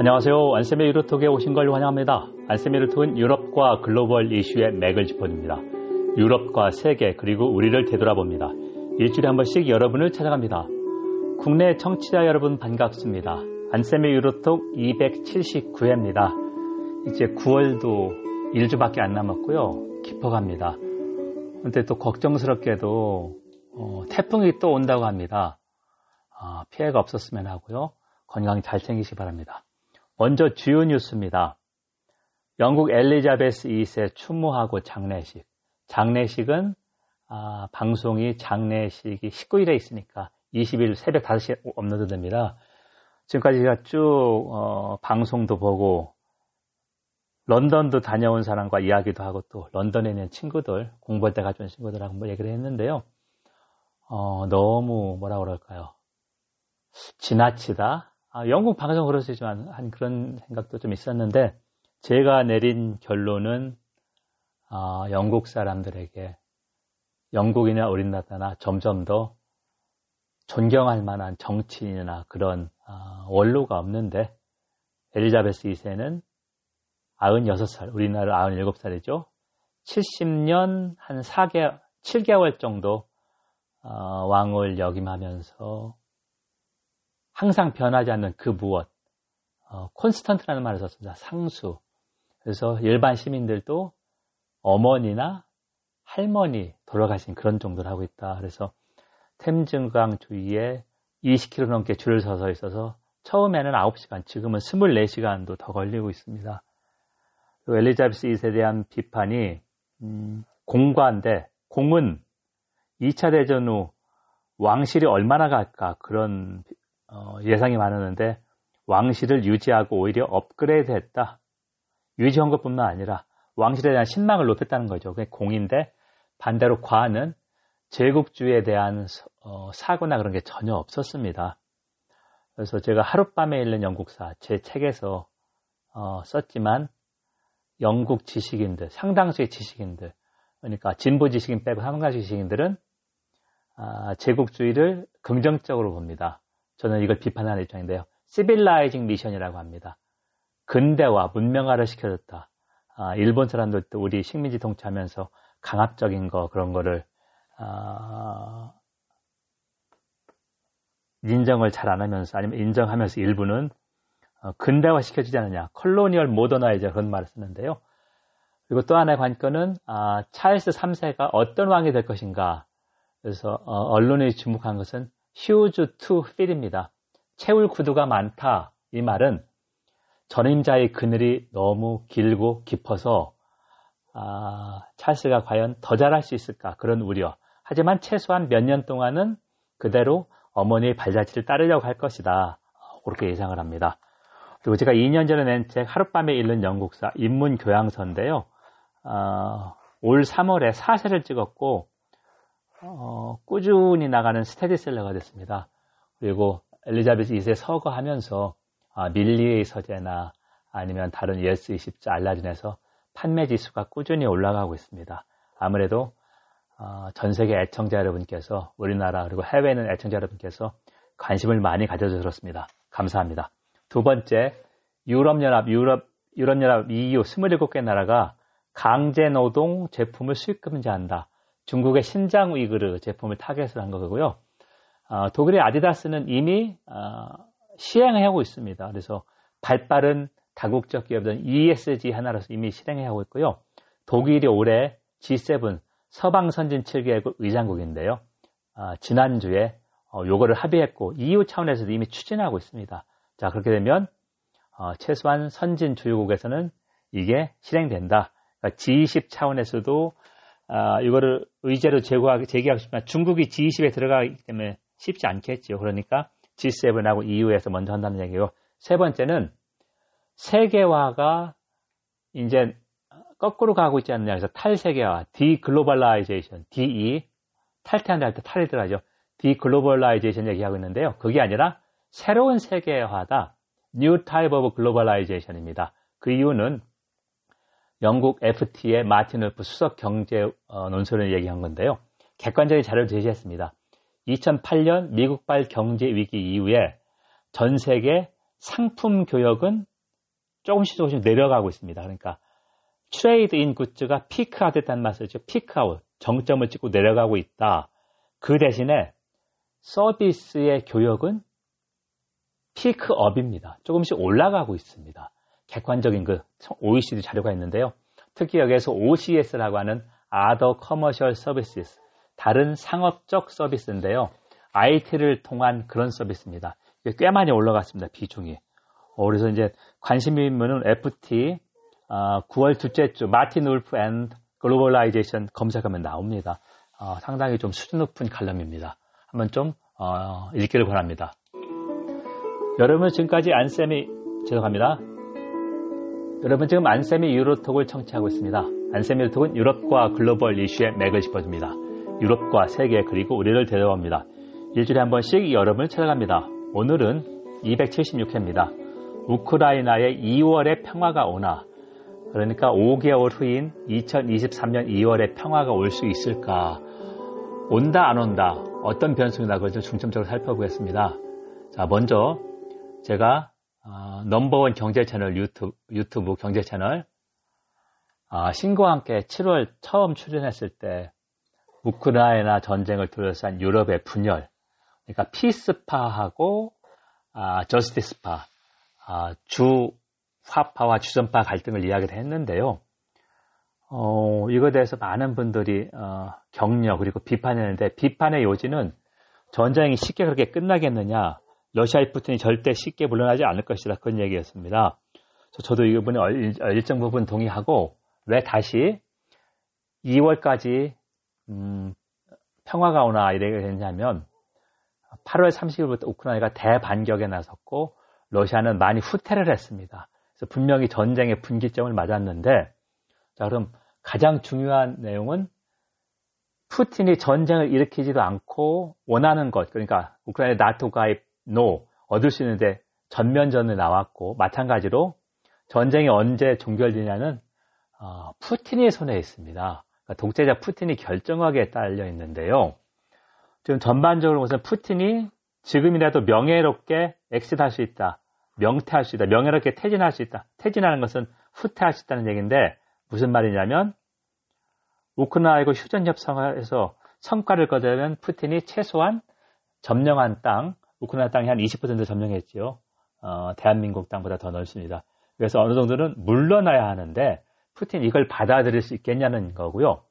안녕하세요. 안세미 유로톡에 오신 걸 환영합니다. 안세미 유로톡은 유럽과 글로벌 이슈의 맥을 짚어줍니다. 유럽과 세계 그리고 우리를 되돌아봅니다. 일주일에 한 번씩 여러분을 찾아갑니다. 국내 청취자 여러분 반갑습니다. 안세미 유로톡 279회입니다. 이제 9월도 1주밖에 안 남았고요. 깊어갑니다. 근데 또 걱정스럽게도 어, 태풍이 또 온다고 합니다. 아, 피해가 없었으면 하고요. 건강 잘 챙기시 기 바랍니다. 먼저 주요 뉴스입니다. 영국 엘리자베스 2세 추모하고 장례식. 장례식은 아, 방송이 장례식이 19일에 있으니까 20일 새벽 5시에 업로드 됩니다. 지금까지 제가 쭉 어, 방송도 보고 런던도 다녀온 사람과 이야기도 하고 또 런던에 있는 친구들 공부할 때 가져온 친구들하고 뭐 얘기를 했는데요. 어, 너무 뭐라 그럴까요? 지나치다 아, 영국 방송 그렇지만 한 그런 생각도 좀 있었는데 제가 내린 결론은 아, 영국 사람들에게 영국이나 우리나라나 점점 더 존경할 만한 정치인이나 그런 아, 원로가 없는데 엘리자베스 2세는 96살, 우리나라 97살이죠. 70년 한 4개, 7개월 정도 어, 왕을 역임하면서 항상 변하지 않는 그 무엇, 어, 콘스턴트라는 말을 썼습니다. 상수. 그래서 일반 시민들도 어머니나 할머니 돌아가신 그런 정도를 하고 있다. 그래서 템증강 주위에 20km 넘게 줄을 서서 있어서 처음에는 9시간, 지금은 24시간도 더 걸리고 있습니다. 엘리자베스 2세에 대한 비판이 음, 공과인데 공은 2차 대전 후 왕실이 얼마나 갈까 그런 어, 예상이 많았는데 왕실을 유지하고 오히려 업그레이드 했다. 유지한 것뿐만 아니라 왕실에 대한 신망을 높였다는 거죠. 그게 공인데 반대로 과는 제국주의에 대한 어, 사고나 그런 게 전혀 없었습니다. 그래서 제가 하룻밤에 읽는 영국사 제 책에서 어, 썼지만 영국 지식인들, 상당수의 지식인들, 그러니까 진보 지식인 빼고 상당수 지식인들은 아, 제국주의를 긍정적으로 봅니다. 저는 이걸 비판하는 입장인데요. 시빌라이징 미션이라고 합니다. 근대화, 문명화를 시켜줬다. 아, 일본 사람들 도 우리 식민지 통치하면서 강압적인 거 그런 거를 아, 인정을 잘 안 하면서 아니면 인정하면서 일부는 어, 근대화 시켜주지 않느냐. colonial modernizer 그런 말을 쓰는데요. 그리고 또 하나의 관건은 아, 찰스 3세가 어떤 왕이 될 것인가. 그래서 어, 언론이 주목한 것은 huge to fit입니다. 채울 구두가 많다. 이 말은 전임자의 그늘이 너무 길고 깊어서 아, 찰스가 과연 더 잘할 수 있을까 그런 우려. 하지만 최소한 몇 년 동안은 그대로 어머니의 발자취를 따르려고 할 것이다. 그렇게 예상을 합니다. 그리고 제가 2년 전에 낸 책 하룻밤에 읽는 영국사 인문교양서인데요. 어, 올 3월에 4쇄를 찍었고 어, 꾸준히 나가는 스테디셀러가 됐습니다. 그리고 엘리자베스 2세 서거하면서 아, 밀리의 서재나 아니면 다른 예스24나 알라딘에서 판매 지수가 꾸준히 올라가고 있습니다. 아무래도 어, 전 세계 애청자 여러분께서 우리나라 그리고 해외에 있는 애청자 여러분께서 관심을 많이 가져주셨습니다. 감사합니다. 두 번째, 유럽연합, 유럽, 유럽연합 EU 27개 나라가 강제 노동 제품을 수입 금지한다. 중국의 신장 위그르 제품을 타겟으로 한 거고요. 어, 독일의 아디다스는 이미 어, 시행하고 있습니다. 그래서 발빠른 다국적 기업들은 ESG 하나로서 이미 실행하고 있고요. 독일이 올해 G7 서방 선진 7개국 의장국인데요. 어, 지난주에 어, 요거를 합의했고 EU 차원에서도 이미 추진하고 있습니다. 자 그렇게 되면 어, 최소한 선진 주요국에서는 이게 실행된다. 그러니까 G20 차원에서도 아, 이거를 의제로 제고하기, 제기하고 싶지만 중국이 G20에 들어가기 때문에 쉽지 않겠죠. 그러니까 G7하고 EU에서 먼저 한다는 얘기고 세 번째는 세계화가 이제 거꾸로 가고 있지 않느냐. 그래서 탈세계화, deglobalization, DE, 탈퇴한다 할 때 탈이 들어가죠. deglobalization 얘기하고 있는데요. 그게 아니라 새로운 세계화다. New Type of Globalization입니다. 그 이유는 영국 FT의 마틴 울프 수석 경제 어, 논설위원 얘기한 건데요. 객관적인 자료를 제시했습니다. 2008년 미국발 경제 위기 이후에 전 세계 상품 교역은 조금씩 조금씩 내려가고 있습니다. 그러니까 trade in goods가 peak out 됐다는 말이죠. peak out, 정점을 찍고 내려가고 있다. 그 대신에 서비스의 교역은 pick up입니다. 조금씩 올라가고 있습니다. 객관적인 그 OECD 자료가 있는데요. 특히 여기에서 OCS라고 하는 Other Commercial Services, 다른 상업적 서비스인데요. IT를 통한 그런 서비스입니다. 꽤 많이 올라갔습니다. 비중이. 어, 그래서 이제 관심 있는 FT 어, 9월 둘째 주 마틴 울프 and globalization 검색하면 나옵니다. 어, 상당히 좀 수준 높은 칼럼입니다. 한번 좀 어, 읽기를 바랍니다. 여러분 지금까지 안쌤이 죄송합니다. 여러분 지금 안쌤이 유로톡을 청취하고 있습니다. 안쌤 유로톡은 유럽과 글로벌 이슈의 맥을 짚어줍니다. 유럽과 세계 그리고 우리를 데려옵니다. 일주일에 한 번씩 여러분을 찾아갑니다. 오늘은 276회입니다. 우크라이나의 2월의 평화가 오나 그러니까 5개월 후인 2023년 2월에 평화가 올 수 있을까? 온다 안 온다 어떤 변수가 그걸 좀 중점적으로 살펴보겠습니다. 자 먼저 제가 어, 넘버원 경제 채널 유튜브, 유튜브 경제 채널 어, 신과 함께 7월 처음 출연했을 때 우크라이나 전쟁을 둘러싼 유럽의 분열 그러니까 피스파하고 아, 저스티스파 아, 주화파와 주전파 갈등을 이야기를 했는데요. 어, 이거에 대해서 많은 분들이 어, 격려 그리고 비판했는데 비판의 요지는 전쟁이 쉽게 그렇게 끝나겠느냐 러시아의 푸틴이 절대 쉽게 물러나지 않을 것이다 그런 얘기였습니다. 저도 이 부분에 일정 부분 동의하고 왜 다시 2월까지 음, 평화가 오나 이렇게 됐냐면 8월 30일부터 우크라이나가 대반격에 나섰고 러시아는 많이 후퇴를 했습니다. 그래서 분명히 전쟁의 분기점을 맞았는데 자 그럼 가장 중요한 내용은 푸틴이 전쟁을 일으키지도 않고 원하는 것 그러니까 우크라이나 나토 가입 no 얻을 수 있는데 전면전에 나왔고 마찬가지로 전쟁이 언제 종결되냐는 어, 푸틴의 손에 있습니다. 그러니까 독재자 푸틴이 결정하게 달려 있는데요. 지금 전반적으로 보면 푸틴이 지금이라도 명예롭게 exit할 수 있다. 명퇴할 수 있다. 명예롭게 퇴진할 수 있다. 퇴진하는 것은 후퇴할 수 있다는 얘기인데 무슨 말이냐면 우크라이나 휴전 협상에서 성과를 거두면 푸틴이 최소한 점령한 땅, 우크라이나 땅이 한 20% 점령했지요. 어, 대한민국 땅보다 더 넓습니다. 그래서 어느 정도는 물러나야 하는데 푸틴 이걸 받아들일 수 있겠냐는 거고요.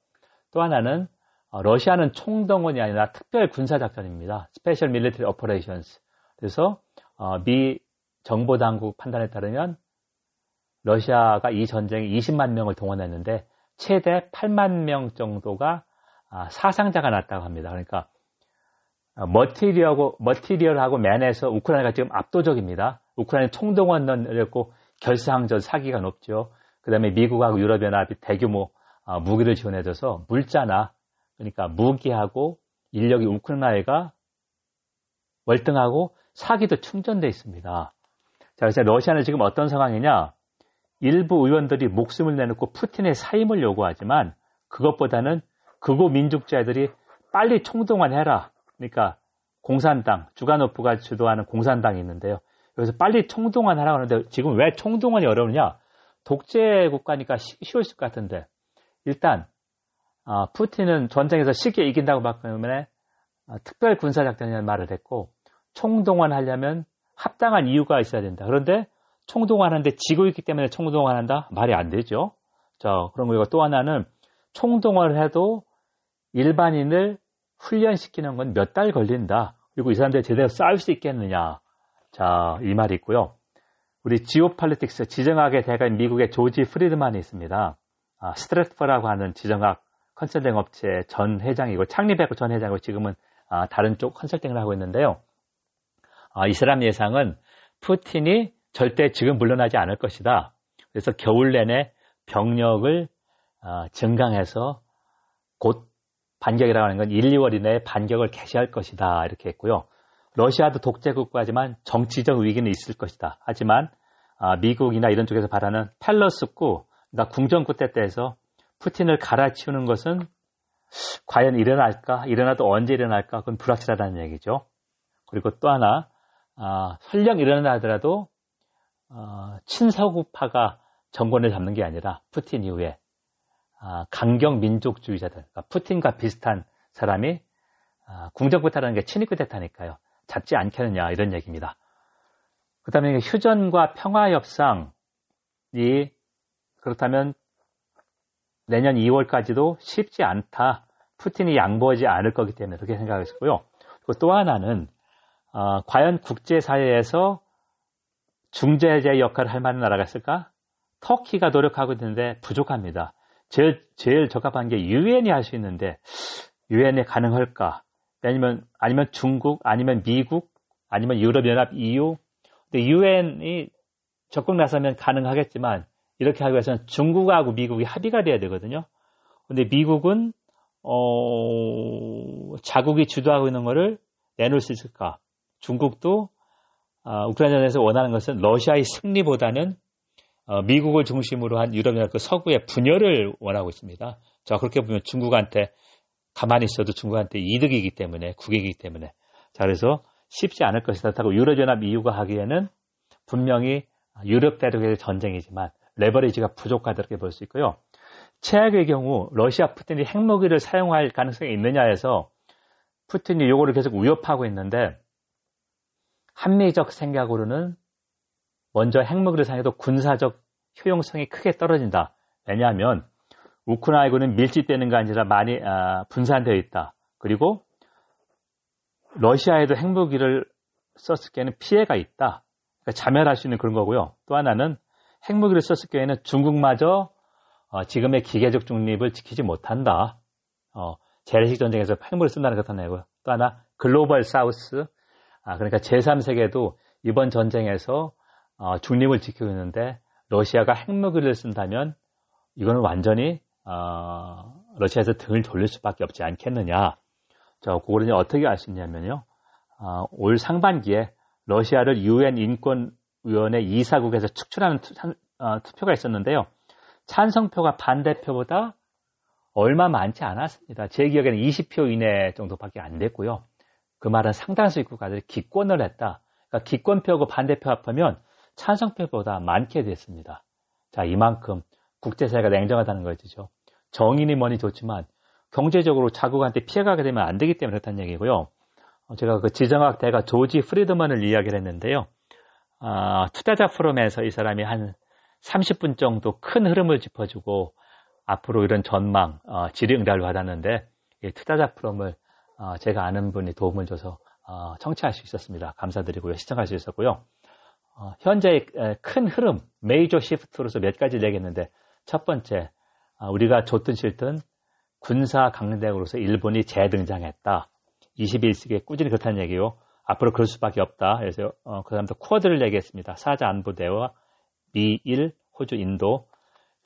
또 하나는 어, 러시아는 총동원이 아니라 특별 군사 작전입니다. special military operations. 그래서 어, 미 정보 당국 판단에 따르면 러시아가 이 전쟁에 20만 명을 동원했는데 최대 8만 명 정도가 아, 사상자가 났다고 합니다. 그러니까 어, 머티리얼하고 머티리얼하고 맨에서 우크라이나가 지금 압도적입니다. 우크라이나 총동원을했고 결사항전 사기가 높죠. 그 다음에 미국하고 유럽연합이 대규모 무기를 지원해줘서 물자나 그러니까 무기하고 인력이 우크라이나가 월등하고 사기도 충전돼 있습니다. 자, 그래서 러시아는 지금 어떤 상황이냐? 일부 의원들이 목숨을 내놓고 푸틴의 사임을 요구하지만 그것보다는 극우 민족자들이 빨리 총동원해라. 그러니까 공산당, 주가노프가 주도하는 공산당이 있는데요. 여기서 빨리 총동원 하라고 하는데 지금 왜 총동원이 어려우냐? 독재 국가니까 쉬울 것 같은데 일단 어, 푸틴은 전쟁에서 쉽게 이긴다고 봤기 때문에 어, 특별 군사 작전이라는 말을 했고 총동원하려면 합당한 이유가 있어야 된다. 그런데 총동원하는데 지고 있기 때문에 총동원한다? 말이 안 되죠. 자, 그런 거고 또 하나는 총동원을 해도 일반인을 훈련시키는 건 몇 달 걸린다. 그리고 이 사람들 제대로 싸울 수 있겠느냐. 자, 이 말이 있고요. 우리 지오팔리틱스 지정학의 대가인 미국의 조지 프리드만이 있습니다. 아, 스트레트퍼라고 하는 지정학 컨설팅 업체 전 회장이고 창립했고 전 회장이고 지금은 아, 다른 쪽 컨설팅을 하고 있는데요. 아, 이 사람 예상은 푸틴이 절대 지금 물러나지 않을 것이다. 그래서 겨울 내내 병력을 아, 증강해서 곧 반격이라고 하는 건 1, 2월 이내에 반격을 개시할 것이다. 이렇게 했고요. 러시아도 독재 국가지만 정치적 위기는 있을 것이다. 하지만 미국이나 이런 쪽에서 바라는 팰러스구, 그러니까 궁정구 때 때에서 푸틴을 갈아치우는 것은 과연 일어날까? 일어나도 언제 일어날까? 그건 불확실하다는 얘기죠. 그리고 또 하나, 아, 설령 일어나더라도 어, 친서구파가 정권을 잡는 게 아니라 푸틴 이후에 아, 강경 민족주의자들, 그러니까 푸틴과 비슷한 사람이 아, 궁정부타라는 게 친위 쿠데타니까요. 잡지 않겠느냐 이런 얘기입니다. 그 다음에 휴전과 평화협상이 그렇다면 내년 2월까지도 쉽지 않다. 푸틴이 양보하지 않을 거기 때문에 그렇게 생각했고요. 그리고 또 하나는 어, 과연 국제사회에서 중재자 역할을 할 만한 나라가 있을까? 터키가 노력하고 있는데 부족합니다. 제일, 제일 적합한 게 유엔이 할 수 있는데 유엔에 가능할까? 아니면 아니면 중국, 아니면 미국, 아니면 유럽연합 EU. 근데 유엔이 적극 나서면 가능하겠지만 이렇게 하기 위해서는 중국하고 미국이 합의가 돼야 되거든요. 근데 미국은 어, 자국이 주도하고 있는 것을 내놓을 수 있을까? 중국도 어, 우크라이나에서 원하는 것은 러시아의 승리보다는 어, 미국을 중심으로 한 유럽연합 그 서구의 분열을 원하고 있습니다. 자 그렇게 보면 중국한테 가만히 있어도 중국한테 이득이기 때문에 국익이기 때문에 자 그래서 쉽지 않을 것이다. 하고 유럽연합 이유가 하기에는 분명히 유럽 대륙의 전쟁이지만 레버리지가 부족하다 이렇게 볼수 있고요. 최악의 경우 러시아 푸틴이 핵무기를 사용할 가능성이 있느냐 해서 푸틴이 요거를 계속 위협하고 있는데 합리적 생각으로는 먼저 핵무기를 사용해도 군사적 효용성이 크게 떨어진다. 왜냐하면 우크라이나군은 밀집되는 게 아니라 많이 아, 분산되어 있다. 그리고 러시아에도 핵무기를 썼을 경우에는 피해가 있다. 그러니까 자멸할 수 있는 그런 거고요. 또 하나는 핵무기를 썼을 경우에는 중국마저 어, 지금의 기계적 중립을 지키지 못한다. 어, 재래식 전쟁에서 핵무기를 쓴다는 것 나타내고 또 하나 글로벌 사우스 아, 그러니까 제3세계도 이번 전쟁에서 어, 중립을 지키고 있는데 러시아가 핵무기를 쓴다면 이거는 완전히 어, 러시아에서 등을 돌릴 수밖에 없지 않겠느냐. 저 그거를 어떻게 알 수 있냐면요. 어, 올 상반기에 러시아를 유엔 인권위원회 이사국에서 축출하는 투, 어, 투표가 있었는데요. 찬성표가 반대표보다 얼마 많지 않았습니다. 제 기억에는 20표 이내 정도밖에 안 됐고요. 그 말은 상당수 입국가들이 기권을 했다. 그러니까 기권표하고 반대표 합하면 찬성표보다 많게 됐습니다. 자, 이만큼 국제사회가 냉정하다는 거죠. 정인이 뭐니 좋지만 경제적으로 자국한테 피해가게 되면 안 되기 때문에 그렇다는 얘기고요. 어, 제가 그 지정학 대가 조지 프리드먼을 이야기를 했는데요. 아, 투자자 포럼에서 이 사람이 한 30분 정도 큰 흐름을 짚어주고 앞으로 이런 전망, 어, 질의응답을 받았는데 이 투자자 포럼을 어, 제가 아는 분이 도움을 줘서 어, 청취할 수 있었습니다. 감사드리고요. 시청할 수 있었고요. 어, 현재의 큰 흐름, 메이저 시프트로서 몇 가지 얘기했는데 첫 번째, 아, 우리가 좋든 싫든 군사 강대국으로서 일본이 재등장했다. 21세기에 꾸준히 그렇다는 얘기요. 앞으로 그럴 수밖에 없다. 그래서 어, 그 다음부터 쿼드를 얘기했습니다. 사자 안보대와 미일, 호주, 인도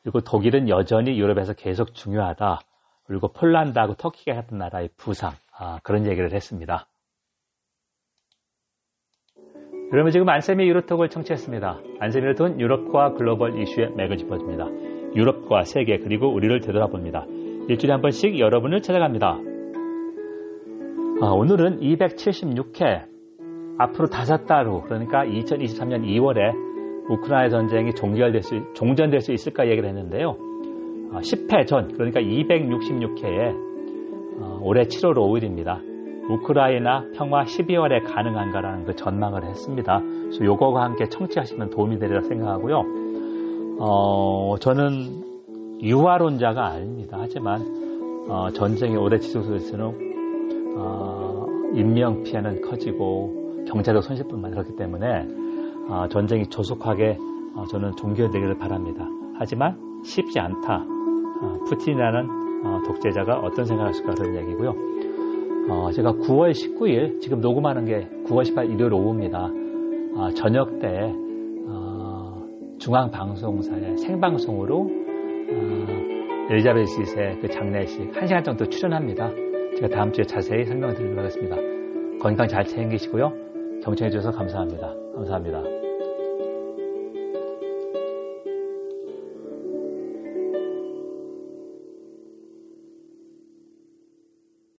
그리고 독일은 여전히 유럽에서 계속 중요하다. 그리고 폴란드하고 터키가 했던 나라의 부상 아, 그런 얘기를 했습니다. 여러분 지금 안세미 유로톡을 청취했습니다. 안세미 유로톡은 유럽과 글로벌 이슈에 맥을 짚어줍니다. 유럽과 세계 그리고 우리를 되돌아봅니다. 일주일에 한 번씩 여러분을 찾아갑니다. 아, 오늘은 276회 앞으로 다섯 달후 그러니까 2023년 2월에 우크라이나 전쟁이 종결될 수, 종전될 수 있을까 얘기를 했는데요. 10회 아, 전 그러니까 266회에 어, 올해 7월 5일입니다. 우크라이나 평화 12월에 가능한가라는 그 전망을 했습니다. 그래서 요거와 함께 청취하시면 도움이 되리라 생각하고요. 어, 저는 유화론자가 아닙니다. 하지만 어, 전쟁이 오래 지속될수록 어, 인명 피해는 커지고 경제적 손실뿐만 그렇기 때문에 어, 전쟁이 조속하게 어, 저는 종결되기를 바랍니다. 하지만 쉽지 않다. 어, 푸틴이라는 어, 독재자가 어떤 생각을 할까 그런 얘기고요. 어, 제가 9월 19일 지금 녹음하는 게 9월 18일 일요일 오후입니다. 어, 저녁 때 어, 중앙방송사의 생방송으로 어, 엘리자베스 시세 그 장례식 1시간 정도 출연합니다. 제가 다음 주에 자세히 설명을 드리도록 하겠습니다. 건강 잘 챙기시고요. 경청해 주셔서 감사합니다. 감사합니다.